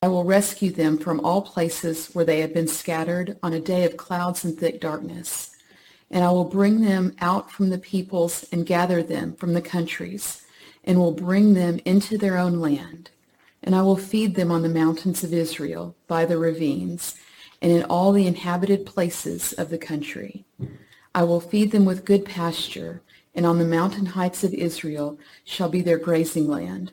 I will rescue them from all places where they have been scattered on a day of clouds and thick darkness. And I will bring them out from the peoples and gather them from the countries, and will bring them into their own land. And I will feed them on the mountains of Israel, by the ravines, and in all the inhabited places of the country. I will feed them with good pasture, and on the mountain heights of Israel shall be their grazing land.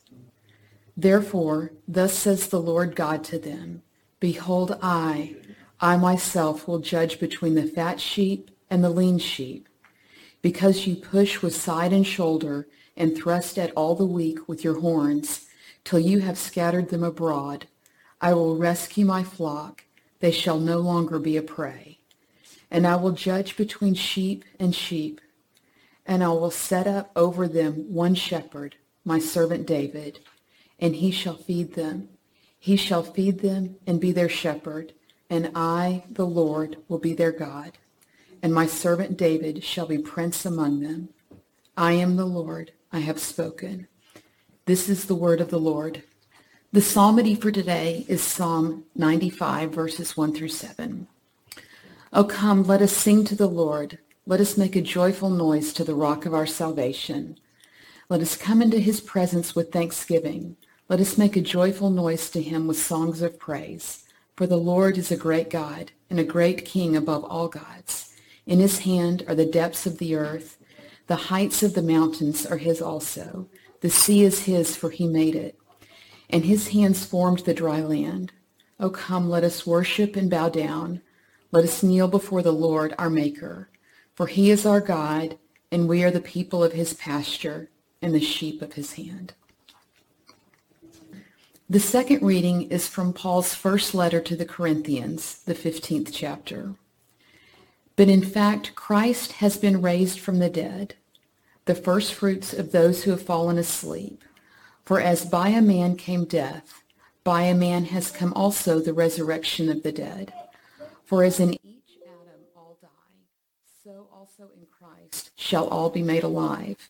Therefore, thus says the Lord God to them, Behold, I, I myself will judge between the fat sheep and the lean sheep. Because you push with side and shoulder and thrust at all the weak with your horns, till you have scattered them abroad, I will rescue my flock. They shall no longer be a prey. And I will judge between sheep and sheep. And I will set up over them one shepherd, my servant David, and he shall feed them. He shall feed them and be their shepherd, and I, the Lord, will be their God. And my servant David shall be prince among them. I am the Lord, I have spoken. This is the word of the Lord. The psalmody for today is Psalm 95, verses 1 through 7. O come, let us sing to the Lord. Let us make a joyful noise to the rock of our salvation. Let us come into his presence with thanksgiving. Let us make a joyful noise to him with songs of praise. For the Lord is a great God and a great King above all gods. In his hand are the depths of the earth. The heights of the mountains are his also. The sea is his, for he made it. And his hands formed the dry land. O come, let us worship and bow down. Let us kneel before the Lord our Maker. For he is our God, and we are the people of his pasture and the sheep of his hand. The second reading is from Paul's first letter to the Corinthians, the 15th chapter. But in fact, Christ has been raised from the dead, the first fruits of those who have fallen asleep. For as by a man came death, by a man has come also the resurrection of the dead. For as in each Adam all die, so also in Christ shall all be made alive,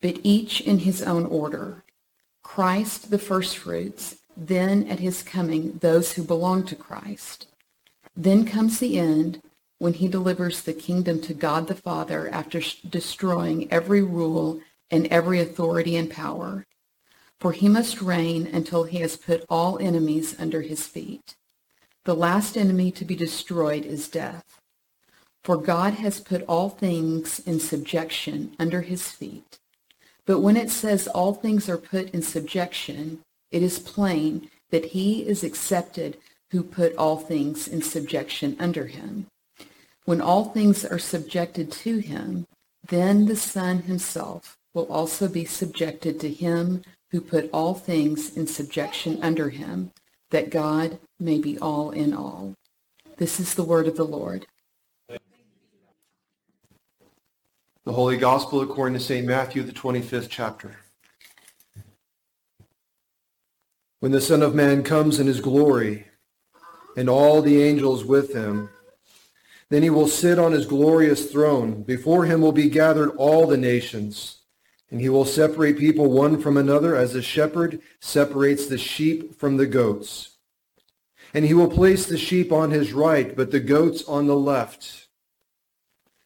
but each in his own order. Christ the firstfruits, then at his coming those who belong to Christ. Then comes the end when he delivers the kingdom to God the Father after destroying every rule and every authority and power. For he must reign until he has put all enemies under his feet. The last enemy to be destroyed is death. For God has put all things in subjection under his feet. But when it says all things are put in subjection, it is plain that he is accepted who put all things in subjection under him. When all things are subjected to him, then the Son himself will also be subjected to him who put all things in subjection under him, that God may be all in all. This is the word of the Lord. The Holy Gospel according to St. Matthew, the 25th chapter. When the Son of Man comes in his glory, and all the angels with him, then he will sit on his glorious throne. Before him will be gathered all the nations, and he will separate people one from another as a shepherd separates the sheep from the goats. And he will place the sheep on his right, but the goats on the left.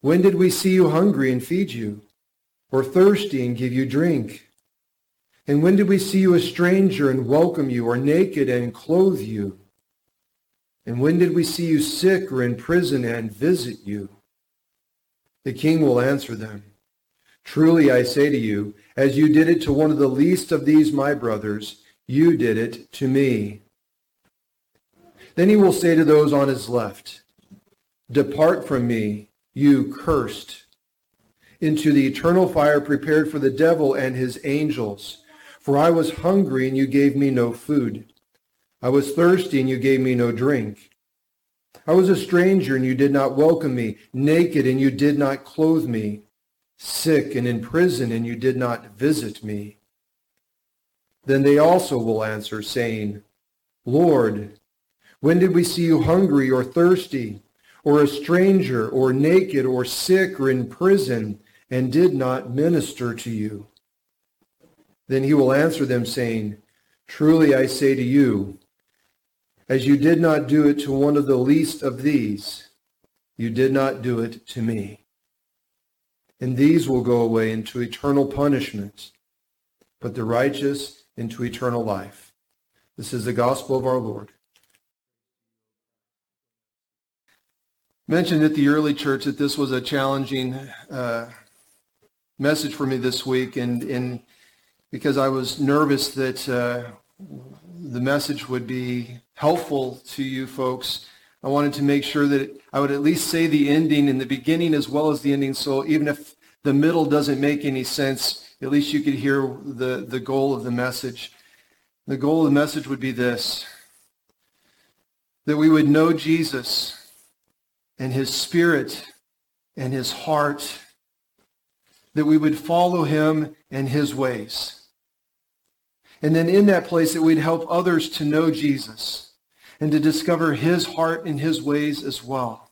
when did we see you hungry and feed you, or thirsty and give you drink? And when did we see you a stranger and welcome you, or naked and clothe you? And when did we see you sick or in prison and visit you? The king will answer them, Truly I say to you, as you did it to one of the least of these my brothers, you did it to me. Then he will say to those on his left, Depart from me, you cursed, into the eternal fire prepared for the devil and his angels. For I was hungry, and you gave me no food. I was thirsty, and you gave me no drink. I was a stranger, and you did not welcome me, naked, and you did not clothe me, sick and in prison, and you did not visit me. Then they also will answer, saying, Lord, when did we see you hungry or thirsty, or a stranger, or naked, or sick, or in prison, and did not minister to you? Then he will answer them, saying, Truly I say to you, as you did not do it to one of the least of these, you did not do it to me. And these will go away into eternal punishment, but the righteous into eternal life. This is the gospel of our Lord. Mentioned at the early church that this was a challenging uh, message for me this week, and, and because I was nervous that uh, the message would be helpful to you folks. I wanted to make sure that I would at least say the ending in the beginning as well as the ending. So even if the middle doesn't make any sense, at least you could hear the, the goal of the message. The goal of the message would be this, that we would know Jesus and his spirit and his heart, that we would follow him and his ways. And then in that place that we'd help others to know Jesus and to discover his heart and his ways as well.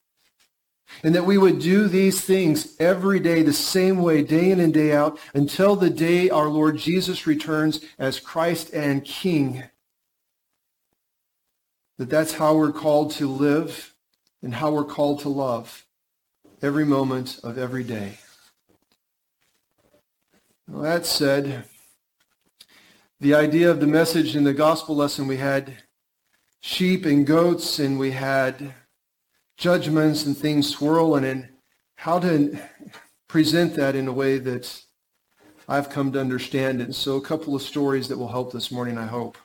And that we would do these things every day the same way, day in and day out, until the day our Lord Jesus returns as Christ and King. That that's how we're called to live and how we're called to love every moment of every day. Well, that said, the idea of the message in the gospel lesson, we had sheep and goats and we had judgments and things swirling and how to present that in a way that I've come to understand it. So a couple of stories that will help this morning, I hope.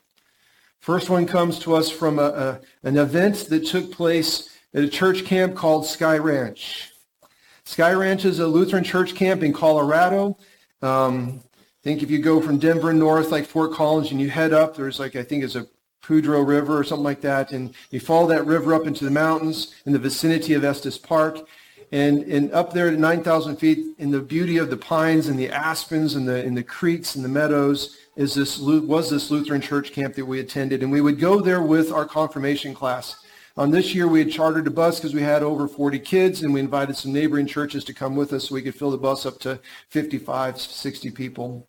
First one comes to us from a, a, an event that took place at a church camp called Sky Ranch. Sky Ranch is a Lutheran church camp in Colorado. Um, think if you go from Denver north, like Fort Collins, and you head up, there's like, I think it's a Poudreau River or something like that, and you follow that river up into the mountains in the vicinity of Estes Park. And, and up there at 9,000 feet, in the beauty of the pines and the aspens and the, and the creeks and the meadows, is this, was this Lutheran church camp that we attended. And we would go there with our confirmation class. Um, this year we had chartered a bus because we had over 40 kids and we invited some neighboring churches to come with us so we could fill the bus up to 55, 60 people.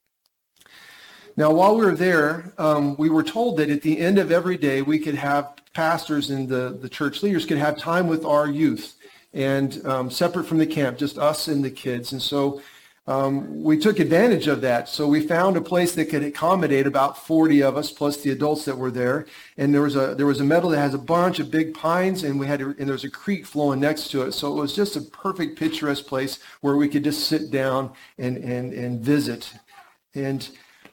Now, while we were there, um, we were told that at the end of every day, we could have pastors and the, the church leaders could have time with our youth and um, separate from the camp, just us and the kids. And so um, we took advantage of that. So we found a place that could accommodate about 40 of us plus the adults that were there. And there was a there was a meadow that has a bunch of big pines, and we had and there was a creek flowing next to it. So it was just a perfect picturesque place where we could just sit down and and and visit. And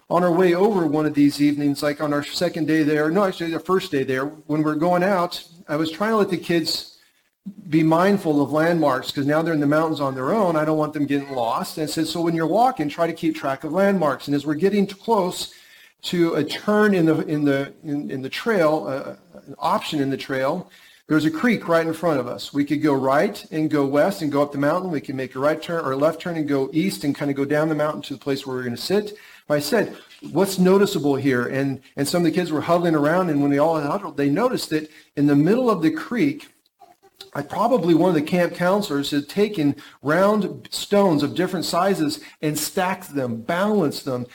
on our way over one of these evenings, like on our second day there, no, actually the first day there, when we are going out, I was trying to let the kids be mindful of landmarks because now they're in the mountains on their own. I don't want them getting lost. And I said, so when you're walking, try to keep track of landmarks. And as we're getting close to a turn in the in the in, in the trail, uh, an option in the trail, there's a creek right in front of us. We could go right and go west and go up the mountain. We could make a right turn or a left turn and go east and kind of go down the mountain to the place where we're going to sit. I said, what's noticeable here? And, and some of the kids were huddling around, and when they all huddled, they noticed that in the middle of the creek, I probably one of the camp counselors had taken round stones of different sizes and stacked them, balanced them.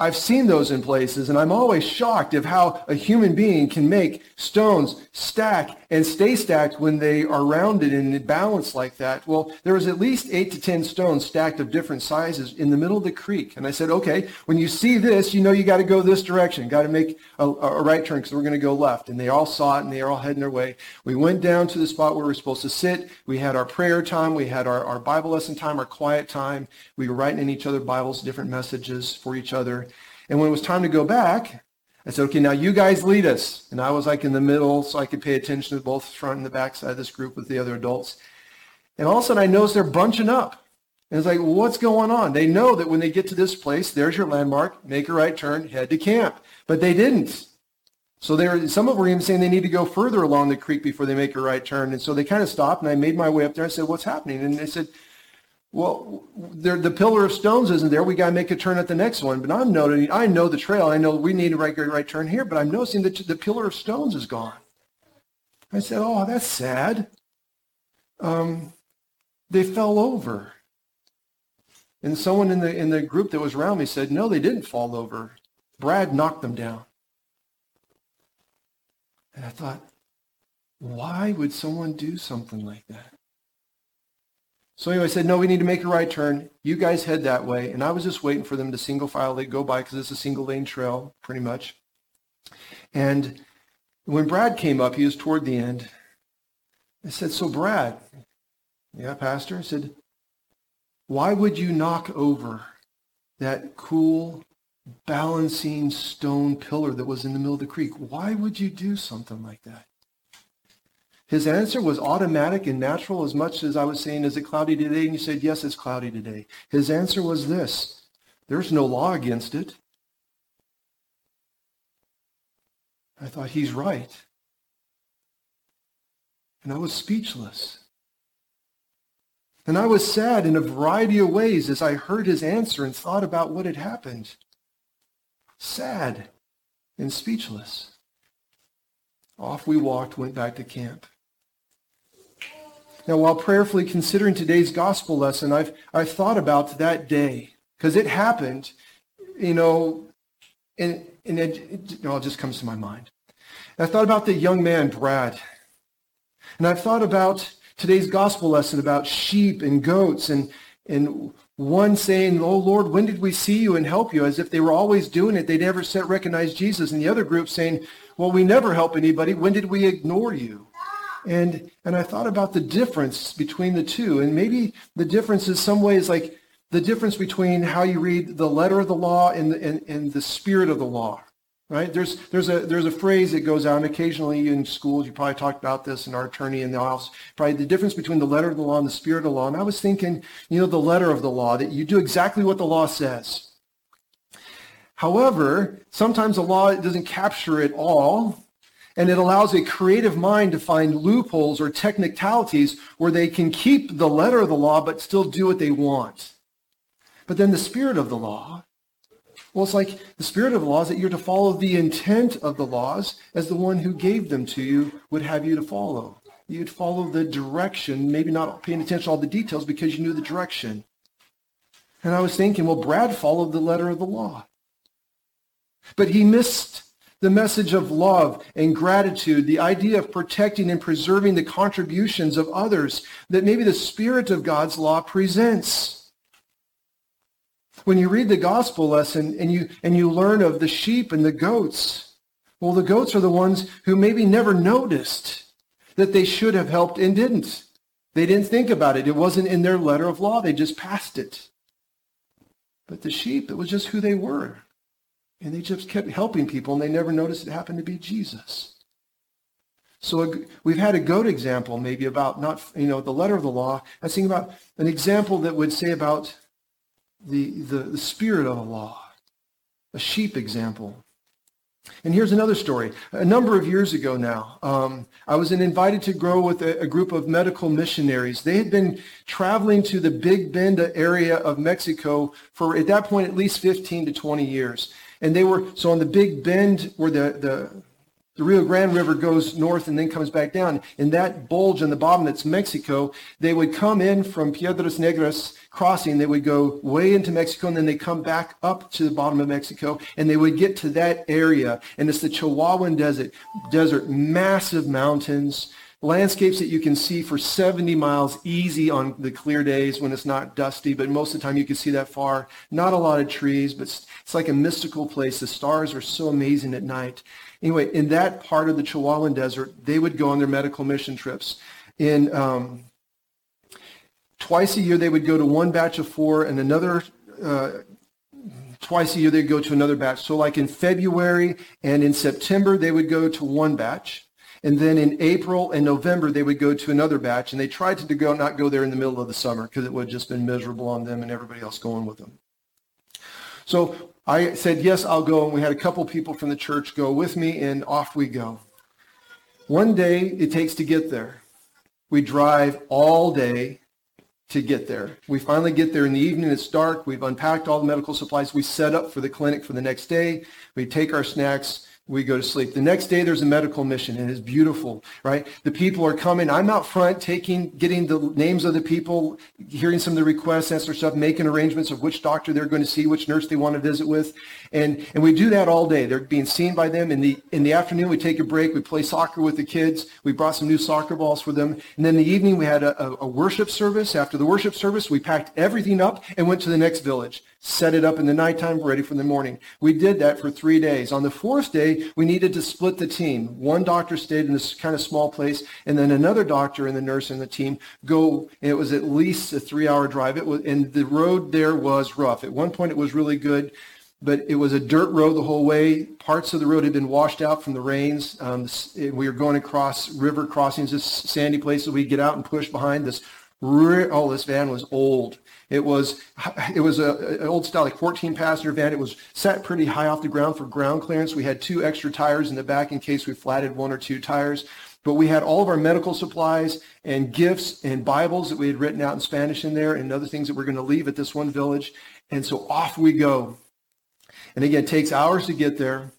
I've seen those in places, and I'm always shocked of how a human being can make stones stack and stay stacked when they are rounded and balanced like that. Well, there was at least eight to ten stones stacked of different sizes in the middle of the creek. And I said, okay, when you see this, you know you got to go this direction. Got to make a, a right turn because we're going to go left. And they all saw it, and they are all heading their way. We went down to the spot where we are supposed to sit. We had our prayer time. We had our, our Bible lesson time, our quiet time. We were writing in each other Bibles, different messages for each other. And when it was time to go back, I said, okay, now you guys lead us. And I was like in the middle so I could pay attention to both front and the back side of this group with the other adults. And all of a sudden I noticed they're bunching up. And it's like, well, what's going on? They know that when they get to this place, there's your landmark, make a right turn, head to camp. But they didn't. So there, some of them were even saying they need to go further along the creek before they make a right turn. And so they kind of stopped, and I made my way up there. I said, what's happening? And they said, well, the pillar of stones isn't there. We got to make a turn at the next one. But I'm noting, I know the trail. I know we need a right, right turn here, but I'm noticing that the pillar of stones is gone. I said, oh, that's sad. Um, they fell over. And someone in the, in the group that was around me said, no, they didn't fall over. Brad knocked them down. And I thought, why would someone do something like that? So anyway, I said, no, we need to make a right turn. You guys head that way. And I was just waiting for them to single file. They'd go by because it's a single lane trail, pretty much. And when Brad came up, he was toward the end. I said, so Brad, yeah, Pastor, I said, why would you knock over that cool, balancing stone pillar that was in the middle of the creek? Why would you do something like that? His answer was automatic and natural as much as I was saying, is it cloudy today? And you said, yes, it's cloudy today. His answer was this, there's no law against it. I thought, he's right. And I was speechless. And I was sad in a variety of ways as I heard his answer and thought about what had happened. Sad and speechless. Off we walked, went back to camp. Now, while prayerfully considering today's gospel lesson, I've, I've thought about that day because it happened, you know, and, and it, it, you know, it just comes to my mind. And I thought about the young man, Brad. And I've thought about today's gospel lesson about sheep and goats and, and one saying, oh, Lord, when did we see you and help you? As if they were always doing it. They never recognize Jesus. And the other group saying, well, we never help anybody. When did we ignore you? And, and I thought about the difference between the two. And maybe the difference is some ways like the difference between how you read the letter of the law and the, and, and the spirit of the law. Right? There's, there's, a, there's a phrase that goes out occasionally in schools. You probably talked about this in our attorney in the office. Probably the difference between the letter of the law and the spirit of the law. And I was thinking, you know, the letter of the law, that you do exactly what the law says. However, sometimes the law doesn't capture it all and it allows a creative mind to find loopholes or technicalities where they can keep the letter of the law but still do what they want. But then the spirit of the law, well, it's like the spirit of the law is that you're to follow the intent of the laws as the one who gave them to you would have you to follow. You'd follow the direction, maybe not paying attention to all the details because you knew the direction. And I was thinking, well, Brad followed the letter of the law. But he missed the message of love and gratitude, the idea of protecting and preserving the contributions of others that maybe the Spirit of God's law presents. When you read the gospel lesson and you, and you learn of the sheep and the goats, well, the goats are the ones who maybe never noticed that they should have helped and didn't. They didn't think about it. It wasn't in their letter of law. They just passed it. But the sheep, it was just who they were. And they just kept helping people, and they never noticed it happened to be Jesus. So we've had a goat example maybe about not, you know, the letter of the law. I was thinking about an example that would say about the, the, the spirit of the law, a sheep example. And here's another story. A number of years ago now, um, I was invited to grow with a, a, group of medical missionaries. They had been traveling to the Big Bend area of Mexico for, at that point, at least 15 to 20 years. And they were, so on the Big Bend where the, the, the Rio Grande River goes north and then comes back down. In that bulge in the bottom that's Mexico, they would come in from Piedras Negras crossing. They would go way into Mexico and then they come back up to the bottom of Mexico and they would get to that area. And it's the Chihuahuan Desert, desert, massive mountains, landscapes that you can see for 70 miles easy on the clear days when it's not dusty, but most of the time you can see that far. Not a lot of trees, but it's like a mystical place. The stars are so amazing at night. Anyway, in that part of the Chihuahuan Desert, they would go on their medical mission trips. In um, twice a year, they would go to one batch of four, and another uh, twice a year they'd go to another batch. So, like in February and in September, they would go to one batch. And then in April and November, they would go to another batch. And they tried to go, not go there in the middle of the summer because it would have just been miserable on them and everybody else going with them. So I said, yes, I'll go. And we had a couple people from the church go with me, and off we go. One day it takes to get there. We drive all day to get there. We finally get there in the evening. It's dark. We've unpacked all the medical supplies. We set up for the clinic for the next day. We take our snacks we go to sleep. The next day there's a medical mission and it's beautiful, right? The people are coming. I'm out front taking, getting the names of the people, hearing some of the requests, of stuff, making arrangements of which doctor they're going to see, which nurse they want to visit with. And, and we do that all day. They're being seen by them. In the, in the afternoon, we take a break. We play soccer with the kids. We brought some new soccer balls for them. And then the evening, we had a, a worship service. After the worship service, we packed everything up and went to the next village set it up in the nighttime, ready for the morning. We did that for three days. On the fourth day, we needed to split the team. One doctor stayed in this kind of small place, and then another doctor and the nurse and the team go, it was at least a three-hour drive. It was, and the road there was rough. At one point, it was really good, but it was a dirt road the whole way. Parts of the road had been washed out from the rains. Um, we were going across river crossings, this sandy place that we'd get out and push behind. This, oh, this van was old. It was it was a, an old style like 14 passenger van. It was set pretty high off the ground for ground clearance. We had two extra tires in the back in case we flatted one or two tires. But we had all of our medical supplies and gifts and Bibles that we had written out in Spanish in there and other things that we're going to leave at this one village. And so off we go. And again, it takes hours to get there.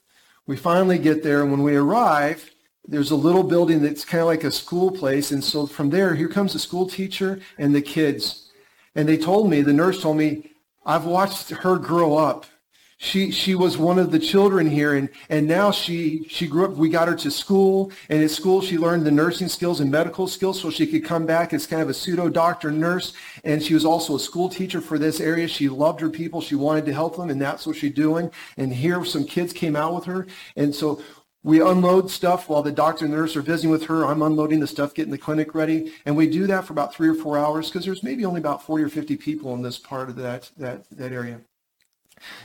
We finally get there, and when we arrive, there's a little building that's kind of like a school place. And so from there, here comes the school teacher and the kids. And they told me, the nurse told me, I've watched her grow up. She, she was one of the children here and, and now she, she grew up, we got her to school and at school she learned the nursing skills and medical skills so she could come back as kind of a pseudo doctor nurse and she was also a school teacher for this area. She loved her people. She wanted to help them and that's what she's doing. And here some kids came out with her. And so we unload stuff while the doctor and nurse are visiting with her. I'm unloading the stuff, getting the clinic ready. And we do that for about three or four hours because there's maybe only about 40 or 50 people in this part of that, that, that area.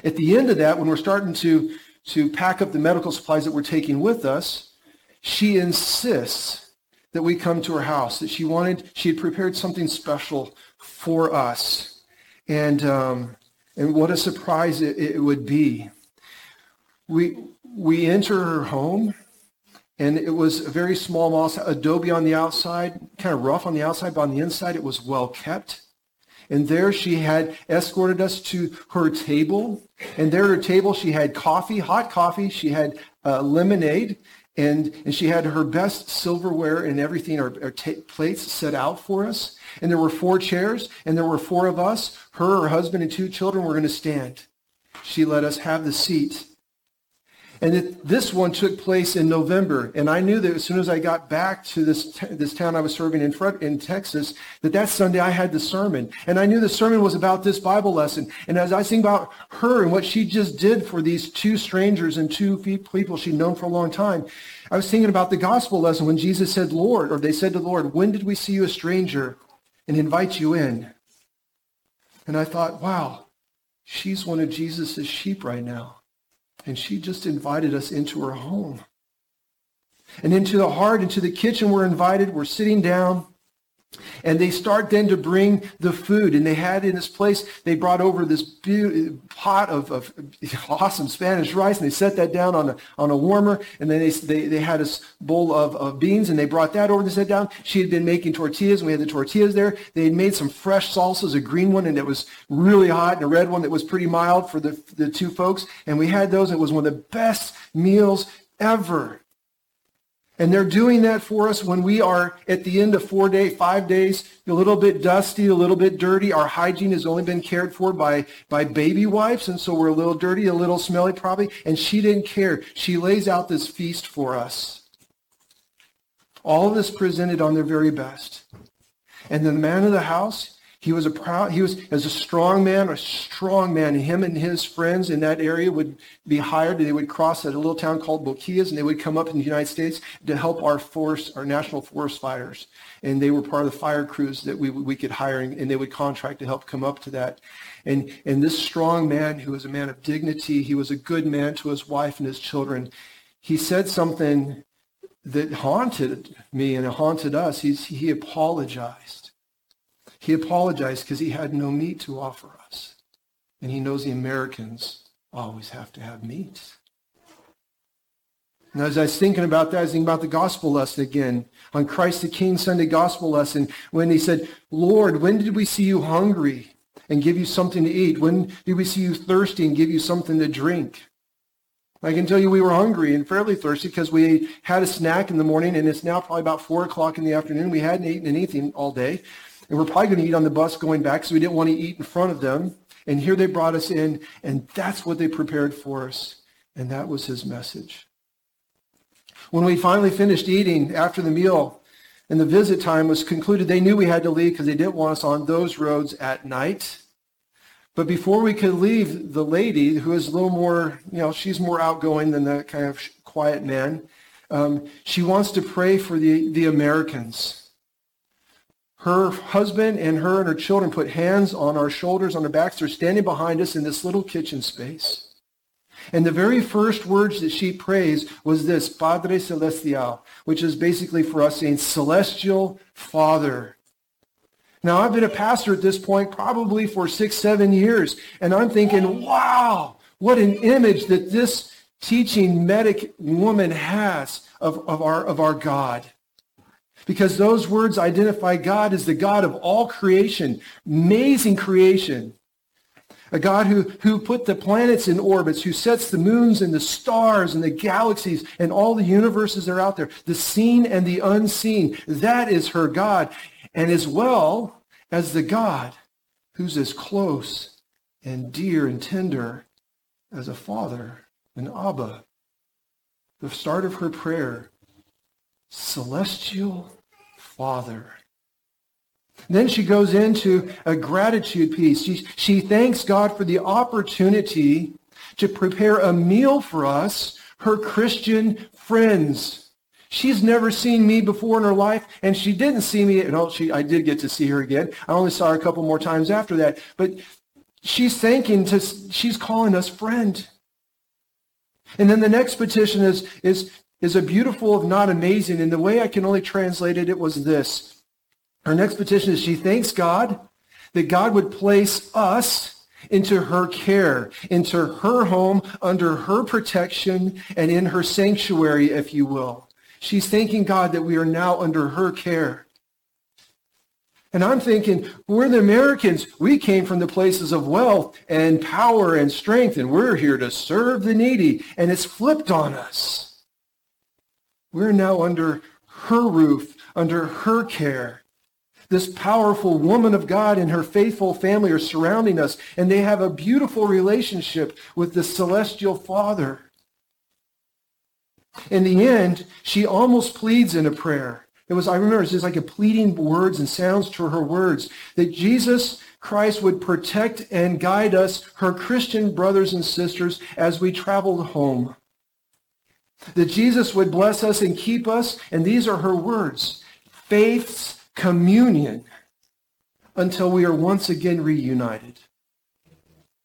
At the end of that, when we're starting to, to pack up the medical supplies that we're taking with us, she insists that we come to her house, that she wanted, she had prepared something special for us. And, um, and what a surprise it, it would be. We, we enter her home, and it was a very small house, adobe on the outside, kind of rough on the outside, but on the inside it was well kept. And there she had escorted us to her table. And there at her table she had coffee, hot coffee. She had uh, lemonade. And, and she had her best silverware and everything, our, our t- plates set out for us. And there were four chairs, and there were four of us. Her, her husband, and two children were going to stand. She let us have the seat. And it, this one took place in November. And I knew that as soon as I got back to this, t- this town I was serving in, front, in Texas, that that Sunday I had the sermon. And I knew the sermon was about this Bible lesson. And as I think about her and what she just did for these two strangers and two people she'd known for a long time, I was thinking about the gospel lesson when Jesus said, Lord, or they said to the Lord, when did we see you a stranger and invite you in? And I thought, wow, she's one of Jesus' sheep right now. And she just invited us into her home. And into the heart, into the kitchen, we're invited. We're sitting down. And they start then to bring the food. And they had in this place, they brought over this pot of, of awesome Spanish rice. And they set that down on a, on a warmer. And then they, they, they had a bowl of, of beans. And they brought that over and they set down. She had been making tortillas. And we had the tortillas there. They had made some fresh salsas, a green one. And it was really hot. And a red one that was pretty mild for the, the two folks. And we had those. It was one of the best meals ever. And they're doing that for us when we are at the end of four days, five days, a little bit dusty, a little bit dirty. Our hygiene has only been cared for by, by baby wipes, and so we're a little dirty, a little smelly probably. And she didn't care. She lays out this feast for us. All of this presented on their very best. And the man of the house, he was a proud, he was as a strong man, a strong man. Him and his friends in that area would be hired. They would cross at a little town called Boquillas, and they would come up in the United States to help our force, our national forest fighters. And they were part of the fire crews that we, we could hire, and they would contract to help come up to that. And, and this strong man, who was a man of dignity, he was a good man to his wife and his children. He said something that haunted me and haunted us. He's, he apologized. He apologized because he had no meat to offer us. And he knows the Americans always have to have meat. And as I was thinking about that, I was thinking about the gospel lesson again on Christ the King Sunday gospel lesson when he said, Lord, when did we see you hungry and give you something to eat? When did we see you thirsty and give you something to drink? I can tell you we were hungry and fairly thirsty because we had a snack in the morning and it's now probably about 4 o'clock in the afternoon. We hadn't eaten anything all day. And we're probably going to eat on the bus going back, so we didn't want to eat in front of them. And here they brought us in, and that's what they prepared for us. And that was his message. When we finally finished eating after the meal and the visit time was concluded, they knew we had to leave because they didn't want us on those roads at night. But before we could leave, the lady, who is a little more, you know, she's more outgoing than that kind of quiet man, um, she wants to pray for the, the Americans her husband and her and her children put hands on our shoulders, on our backs. They're standing behind us in this little kitchen space. And the very first words that she prays was this, Padre Celestial, which is basically for us saying, Celestial Father. Now, I've been a pastor at this point probably for six, seven years, and I'm thinking, wow, what an image that this teaching medic woman has of, of, our, of our God because those words identify God as the God of all creation, amazing creation. A God who, who put the planets in orbits, who sets the moons and the stars and the galaxies and all the universes that are out there, the seen and the unseen. That is her God. And as well as the God who's as close and dear and tender as a father, an Abba. The start of her prayer, celestial Father. Then she goes into a gratitude piece. She, she thanks God for the opportunity to prepare a meal for us, her Christian friends. She's never seen me before in her life, and she didn't see me. No, she, I did get to see her again. I only saw her a couple more times after that. But she's thanking to, she's calling us friend. And then the next petition is, is is a beautiful, if not amazing. And the way I can only translate it, it was this. Her next petition is she thanks God that God would place us into her care, into her home, under her protection, and in her sanctuary, if you will. She's thanking God that we are now under her care. And I'm thinking, we're the Americans. We came from the places of wealth and power and strength, and we're here to serve the needy. And it's flipped on us. We're now under her roof, under her care. This powerful woman of God and her faithful family are surrounding us, and they have a beautiful relationship with the celestial Father. In the end, she almost pleads in a prayer. It was, I remember, it's just like a pleading words and sounds to her words that Jesus Christ would protect and guide us, her Christian brothers and sisters, as we traveled home. That Jesus would bless us and keep us, and these are her words, faith's communion until we are once again reunited.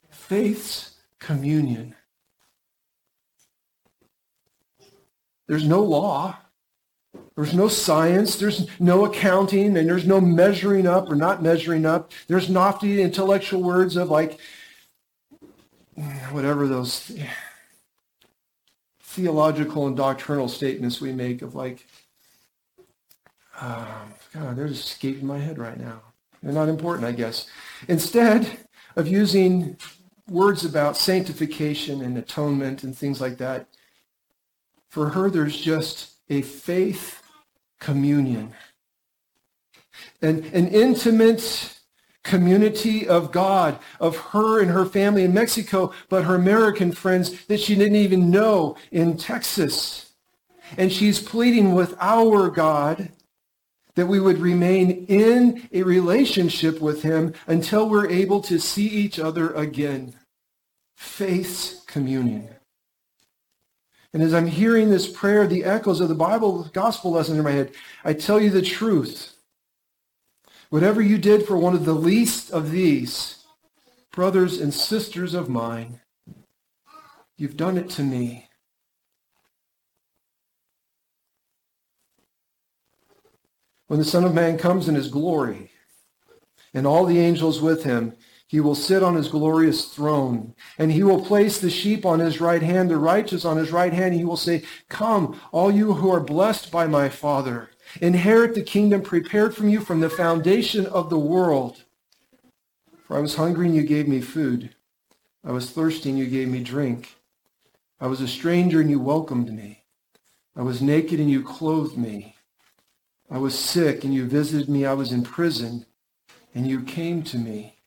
Faith's communion. There's no law. There's no science. There's no accounting, and there's no measuring up or not measuring up. There's lofty intellectual words of like, whatever those theological and doctrinal statements we make of like, uh, God, they're just escaping my head right now. They're not important, I guess. Instead of using words about sanctification and atonement and things like that, for her, there's just a faith communion. An, an intimate community of God, of her and her family in Mexico, but her American friends that she didn't even know in Texas. And she's pleading with our God that we would remain in a relationship with him until we're able to see each other again. Faith's communion. And as I'm hearing this prayer, the echoes of the Bible gospel lesson in my head, I tell you the truth. Whatever you did for one of the least of these, brothers and sisters of mine, you've done it to me. When the Son of Man comes in his glory, and all the angels with him, he will sit on his glorious throne, and he will place the sheep on his right hand, the righteous on his right hand. He will say, Come, all you who are blessed by my Father Inherit the kingdom prepared from you from the foundation of the world. For I was hungry and you gave me food. I was thirsty and you gave me drink. I was a stranger and you welcomed me. I was naked and you clothed me. I was sick and you visited me. I was in prison and you came to me.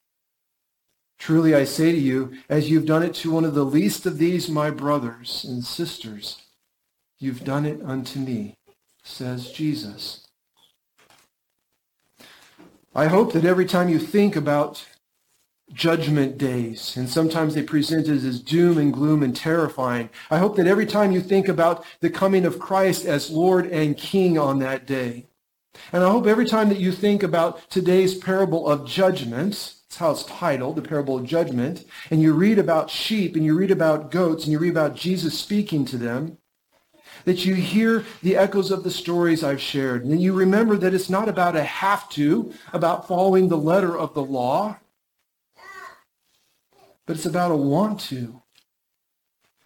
Truly I say to you, as you've done it to one of the least of these my brothers and sisters, you've done it unto me says Jesus. I hope that every time you think about judgment days, and sometimes they present it as doom and gloom and terrifying, I hope that every time you think about the coming of Christ as Lord and King on that day, and I hope every time that you think about today's parable of judgment, that's how it's titled, the parable of judgment, and you read about sheep and you read about goats and you read about Jesus speaking to them, that you hear the echoes of the stories I've shared. And you remember that it's not about a have to, about following the letter of the law, but it's about a want to.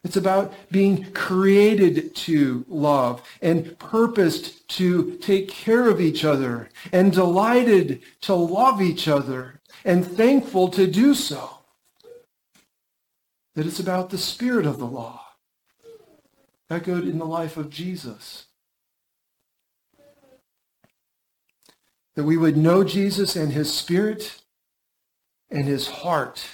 It's about being created to love and purposed to take care of each other and delighted to love each other and thankful to do so. That it's about the spirit of the law echoed in the life of Jesus. That we would know Jesus and his spirit and his heart.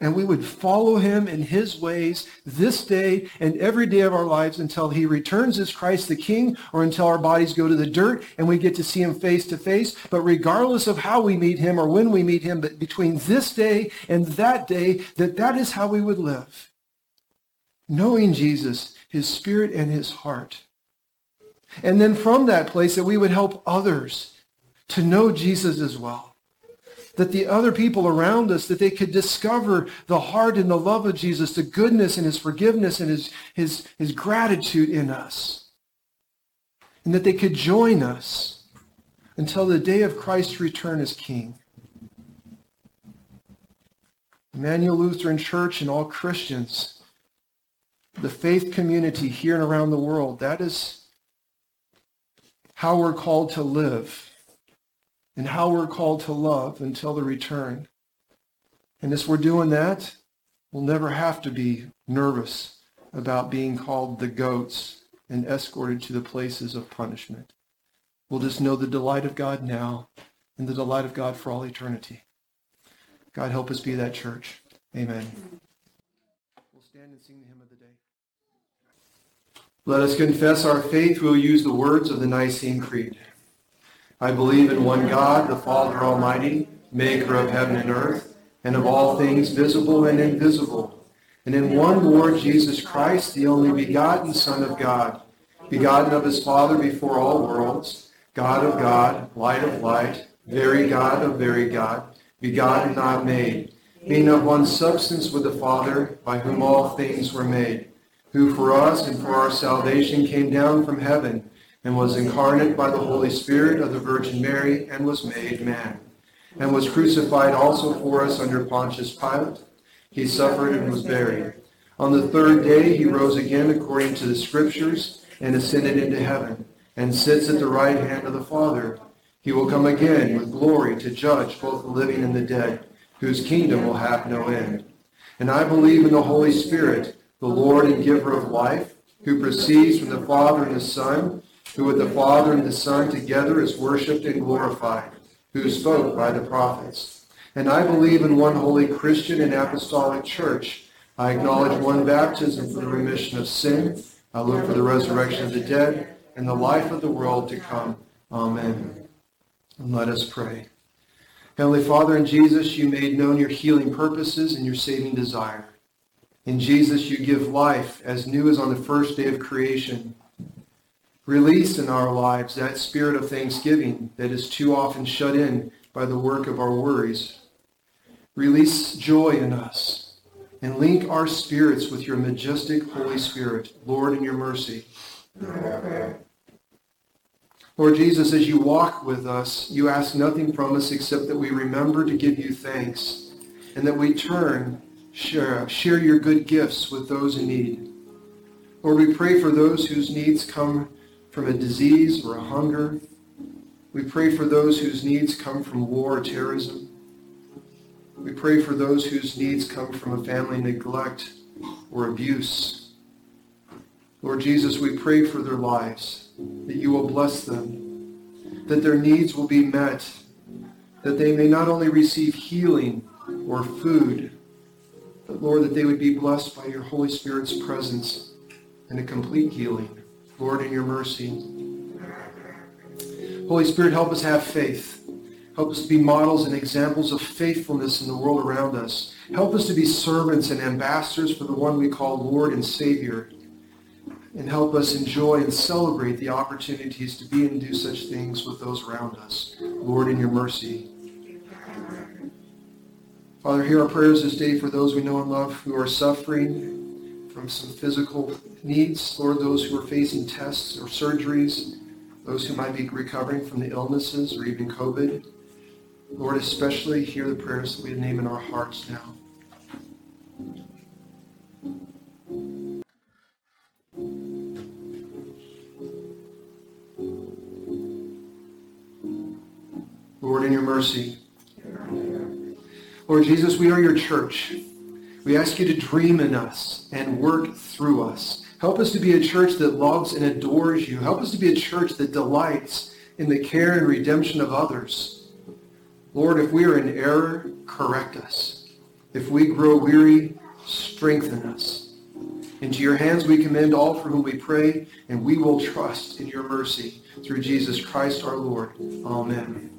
And we would follow him in his ways this day and every day of our lives until he returns as Christ the King or until our bodies go to the dirt and we get to see him face to face. But regardless of how we meet him or when we meet him, but between this day and that day, that that is how we would live. Knowing Jesus his spirit and his heart. And then from that place that we would help others to know Jesus as well. That the other people around us, that they could discover the heart and the love of Jesus, the goodness and his forgiveness and his, his, his gratitude in us. And that they could join us until the day of Christ's return as King. Emmanuel Lutheran Church and all Christians the faith community here and around the world. That is how we're called to live and how we're called to love until the return. And as we're doing that, we'll never have to be nervous about being called the goats and escorted to the places of punishment. We'll just know the delight of God now and the delight of God for all eternity. God help us be that church. Amen. We'll stand and sing the hymn of the day. Let us confess our faith. We'll use the words of the Nicene Creed. I believe in one God, the Father Almighty, maker of heaven and earth, and of all things visible and invisible, and in one Lord Jesus Christ, the only begotten Son of God, begotten of his Father before all worlds, God of God, light of light, very God of very God, begotten, not made, being of one substance with the Father, by whom all things were made who for us and for our salvation came down from heaven and was incarnate by the Holy Spirit of the Virgin Mary and was made man, and was crucified also for us under Pontius Pilate. He suffered and was buried. On the third day he rose again according to the Scriptures and ascended into heaven, and sits at the right hand of the Father. He will come again with glory to judge both the living and the dead, whose kingdom will have no end. And I believe in the Holy Spirit, the Lord and giver of life, who proceeds from the Father and the Son, who with the Father and the Son together is worshipped and glorified, who spoke by the prophets. And I believe in one holy Christian and apostolic church. I acknowledge one baptism for the remission of sin. I look for the resurrection of the dead and the life of the world to come. Amen. And let us pray. Heavenly Father, in Jesus, you made known your healing purposes and your saving desire. In Jesus, you give life as new as on the first day of creation. Release in our lives that spirit of thanksgiving that is too often shut in by the work of our worries. Release joy in us and link our spirits with your majestic Holy Spirit, Lord, in your mercy. Lord Jesus, as you walk with us, you ask nothing from us except that we remember to give you thanks and that we turn, share, share your good gifts with those in need. Lord, we pray for those whose needs come from a disease or a hunger. We pray for those whose needs come from war or terrorism. We pray for those whose needs come from a family neglect or abuse. Lord Jesus, we pray for their lives, that you will bless them, that their needs will be met, that they may not only receive healing or food, but Lord, that they would be blessed by your Holy Spirit's presence and a complete healing. Lord, in your mercy. Holy Spirit, help us have faith. Help us to be models and examples of faithfulness in the world around us. Help us to be servants and ambassadors for the one we call Lord and Savior and help us enjoy and celebrate the opportunities to be and do such things with those around us. Lord, in your mercy. Father, hear our prayers this day for those we know and love who are suffering from some physical needs. Lord, those who are facing tests or surgeries, those who might be recovering from the illnesses or even COVID. Lord, especially hear the prayers that we name in our hearts now. Lord, in your mercy. Lord Jesus, we are your church. We ask you to dream in us and work through us. Help us to be a church that loves and adores you. Help us to be a church that delights in the care and redemption of others. Lord, if we are in error, correct us. If we grow weary, strengthen us. Into your hands we commend all for whom we pray, and we will trust in your mercy through Jesus Christ our Lord. Amen.